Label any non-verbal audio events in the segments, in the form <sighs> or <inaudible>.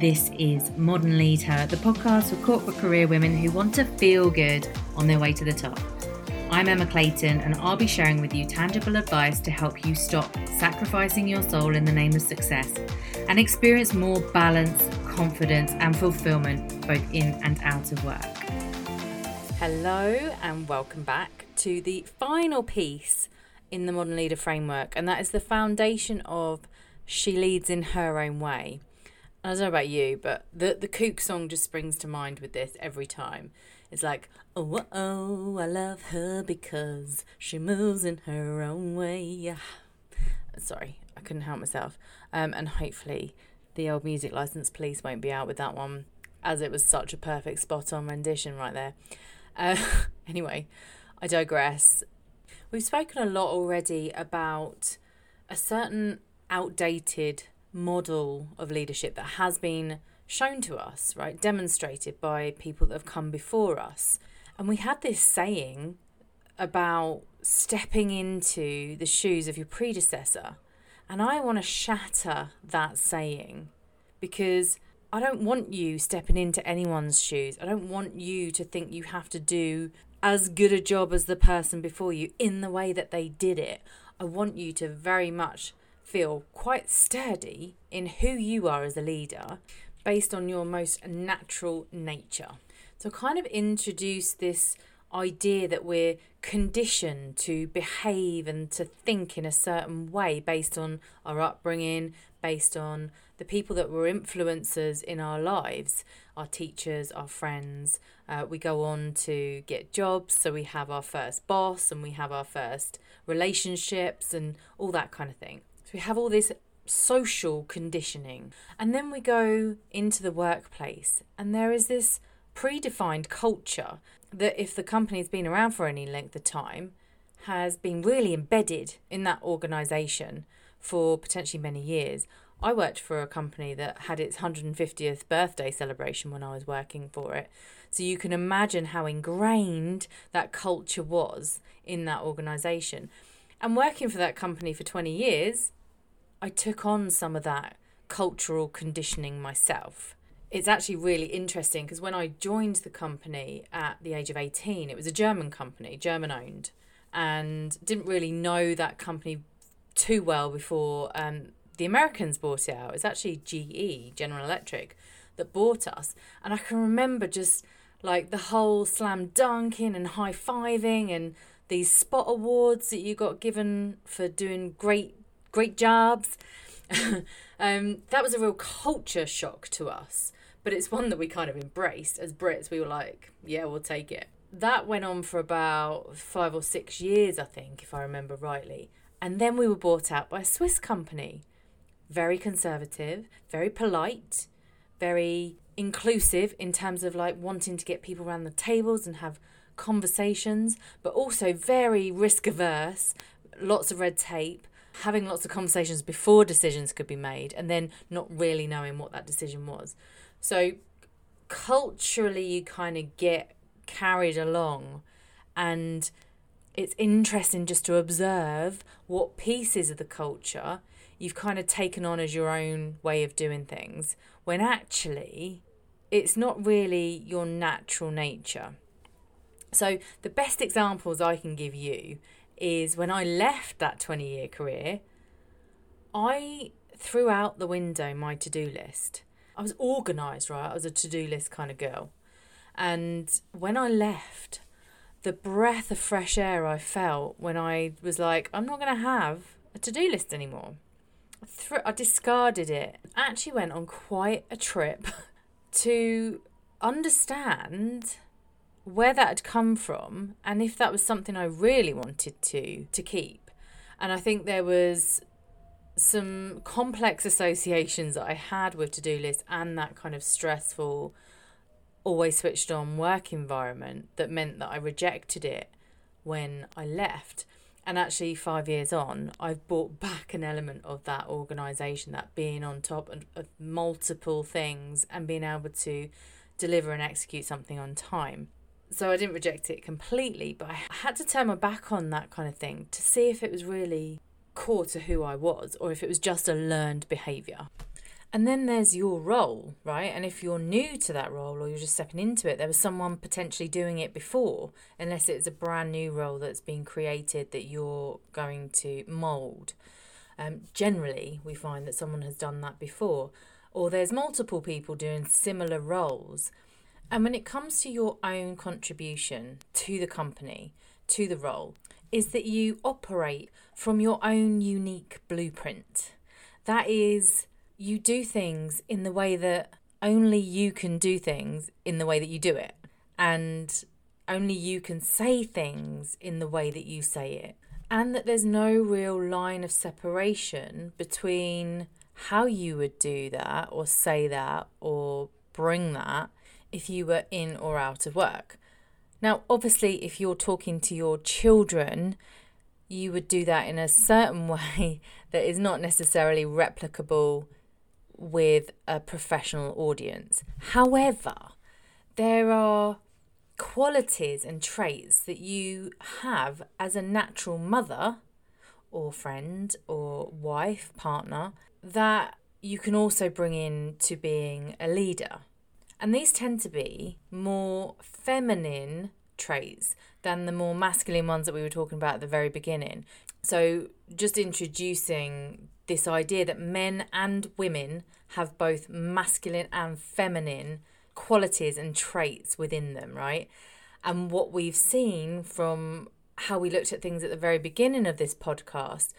This is Modern LeadHer, the podcast for corporate career women who want to feel good on their way to the top. I'm Emma Clayton, and I'll be sharing with you tangible advice to help you stop sacrificing your soul in the name of success and experience more balance, confidence, and fulfillment both in and out of work. Hello, and welcome back to the final piece in the Modern LeadHer framework, and that is the foundation of She Leads in Her Own Way. I don't know about you, but the the Kook song just springs to mind with this every time. It's like, oh, oh, I love her because she moves in her own way. <sighs> Sorry, I couldn't help myself. Um, and hopefully, the old music license police won't be out with that one, as it was such a perfect spot on rendition right there. Uh, <laughs> anyway, I digress. We've spoken a lot already about a certain outdated model of leadership that has been shown to us, right? Demonstrated by people that have come before us. And we had this saying about stepping into the shoes of your predecessor. And I want to shatter that saying because I don't want you stepping into anyone's shoes. I don't want you to think you have to do as good a job as the person before you in the way that they did it. I want you to very much feel quite sturdy in who you are as a leader based on your most natural nature. So, kind of introduce this idea that we're conditioned to behave and to think in a certain way based on our upbringing, based on the people that were influencers in our lives our teachers, our friends. Uh, we go on to get jobs, so we have our first boss and we have our first relationships and all that kind of thing. So we have all this social conditioning. And then we go into the workplace, and there is this predefined culture that, if the company's been around for any length of time, has been really embedded in that organisation for potentially many years. I worked for a company that had its 150th birthday celebration when I was working for it. So you can imagine how ingrained that culture was in that organisation. And working for that company for 20 years, I took on some of that cultural conditioning myself. It's actually really interesting because when I joined the company at the age of 18, it was a German company, German owned, and didn't really know that company too well before um, the Americans bought it out. It's actually GE, General Electric, that bought us. And I can remember just like the whole slam dunking and high fiving and these spot awards that you got given for doing great great jobs. <laughs> um, that was a real culture shock to us, but it's one that we kind of embraced as Brits. We were like, yeah, we'll take it. That went on for about five or six years, I think, if I remember rightly. And then we were bought out by a Swiss company. Very conservative, very polite, very inclusive in terms of like wanting to get people around the tables and have conversations, but also very risk averse, lots of red tape, having lots of conversations before decisions could be made and then not really knowing what that decision was. So culturally you kind of get carried along and it's interesting just to observe what pieces of the culture you've kind of taken on as your own way of doing things when actually it's not really your natural nature. So, the best examples I can give you is when I left that 20 year career, I threw out the window my to do list. I was organised, right? I was a to do list kind of girl. And when I left, the breath of fresh air I felt when I was like, I'm not going to have a to do list anymore. I, I discarded it. I actually went on quite a trip <laughs> to understand where that had come from and if that was something I really wanted to to keep. And I think there was some complex associations that I had with to-do lists and that kind of stressful always switched on work environment that meant that I rejected it when I left. And actually, five years on, I've brought back an element of that organisation, that being on top of multiple things and being able to deliver and execute something on time so I didn't reject it completely, but I had to turn my back on that kind of thing to see if it was really core to who I was or if it was just a learned behaviour. And then there's your role, right? And if you're new to that role or you're just stepping into it, there was someone potentially doing it before, unless it's a brand new role that's been created that you're going to mold. Um, generally, we find that someone has done that before, or there's multiple people doing similar roles. And when it comes to your own contribution to the company, to the role, is that you operate from your own unique blueprint. That is you do things in the way that only you can do things in the way that you do it. And only you can say things in the way that you say it. And that there's no real line of separation between how you would do that or say that or bring that if you were in or out of work. Now, obviously, if you're talking to your children, you would do that in a certain <laughs> way that is not necessarily replicable with a professional audience. However, there are qualities and traits that you have as a natural mother or friend or wife, partner, that you can also bring in to being a leader. And these tend to be more feminine traits than the more masculine ones that we were talking about at the very beginning. So, just introducing this idea that men and women have both masculine and feminine qualities and traits within them, right? And what we've seen from how we looked at things at the very beginning of this podcast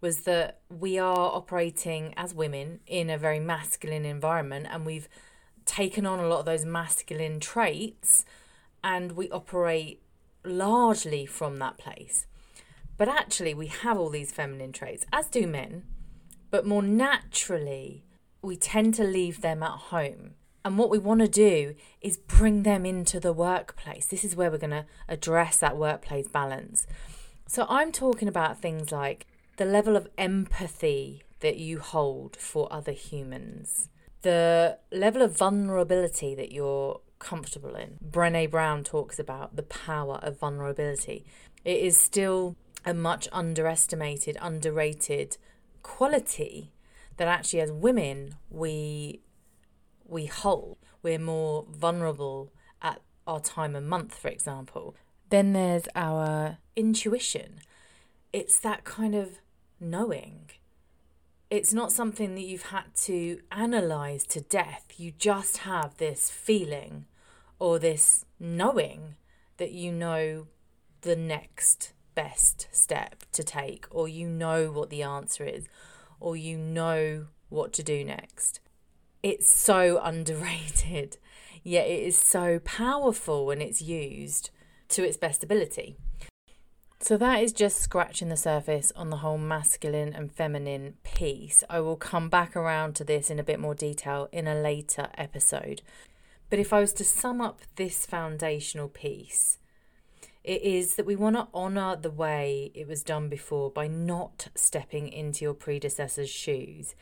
was that we are operating as women in a very masculine environment and we've taken on a lot of those masculine traits and we operate largely from that place. But actually, we have all these feminine traits, as do men, but more naturally, we tend to leave them at home. And what we want to do is bring them into the workplace. This is where we're going to address that workplace balance. So, I'm talking about things like the level of empathy that you hold for other humans, the level of vulnerability that you're comfortable in. Brene Brown talks about the power of vulnerability. It is still a much underestimated, underrated quality that actually as women we we hold we're more vulnerable at our time of month for example then there's our intuition it's that kind of knowing it's not something that you've had to analyze to death you just have this feeling or this knowing that you know the next best step to take, or you know what the answer is, or you know what to do next. It's so <laughs> underrated, yet it is so powerful when it's used to its best ability. So, that is just scratching the surface on the whole masculine and feminine piece. I will come back around to this in a bit more detail in a later episode. But if I was to sum up this foundational piece, it is that we want to honour the way it was done before by not stepping into your predecessor's shoes,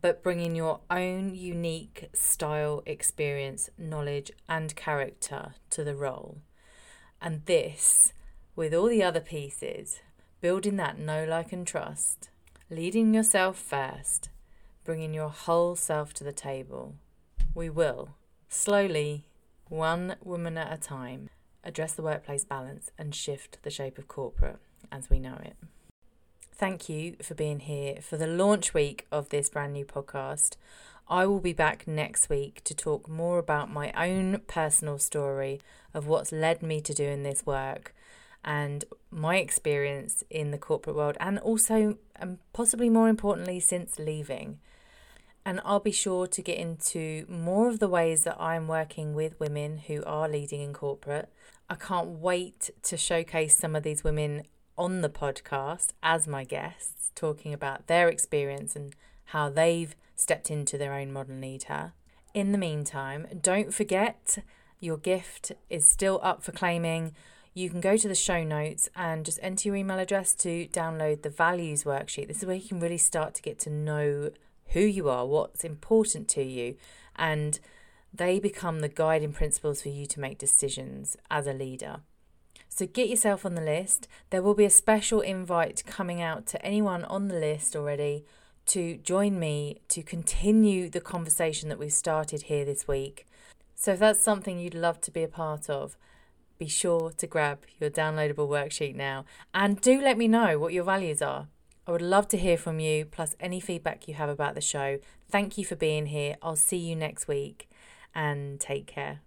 but bringing your own unique style, experience, knowledge, and character to the role. And this, with all the other pieces, building that know, like, and trust, leading yourself first, bringing your whole self to the table. We will, slowly, one woman at a time, address the workplace balance, and shift the shape of corporate as we know it. Thank you for being here for the launch week of this brand new podcast. I will be back next week to talk more about my own personal story of what's led me to doing this work and my experience in the corporate world, and also, and possibly more importantly, since leaving. And I'll be sure to get into more of the ways that I'm working with women who are leading in corporate I can't wait to showcase some of these women on the podcast as my guests, talking about their experience and how they've stepped into their own modern leader. In the meantime, don't forget your gift is still up for claiming. You can go to the show notes and just enter your email address to download the values worksheet. This is where you can really start to get to know who you are, what's important to you, and they become the guiding principles for you to make decisions as a leader. So get yourself on the list. There will be a special invite coming out to anyone on the list already to join me to continue the conversation that we've started here this week. So, if that's something you'd love to be a part of, be sure to grab your downloadable worksheet now and do let me know what your values are. I would love to hear from you, plus any feedback you have about the show. Thank you for being here. I'll see you next week and take care.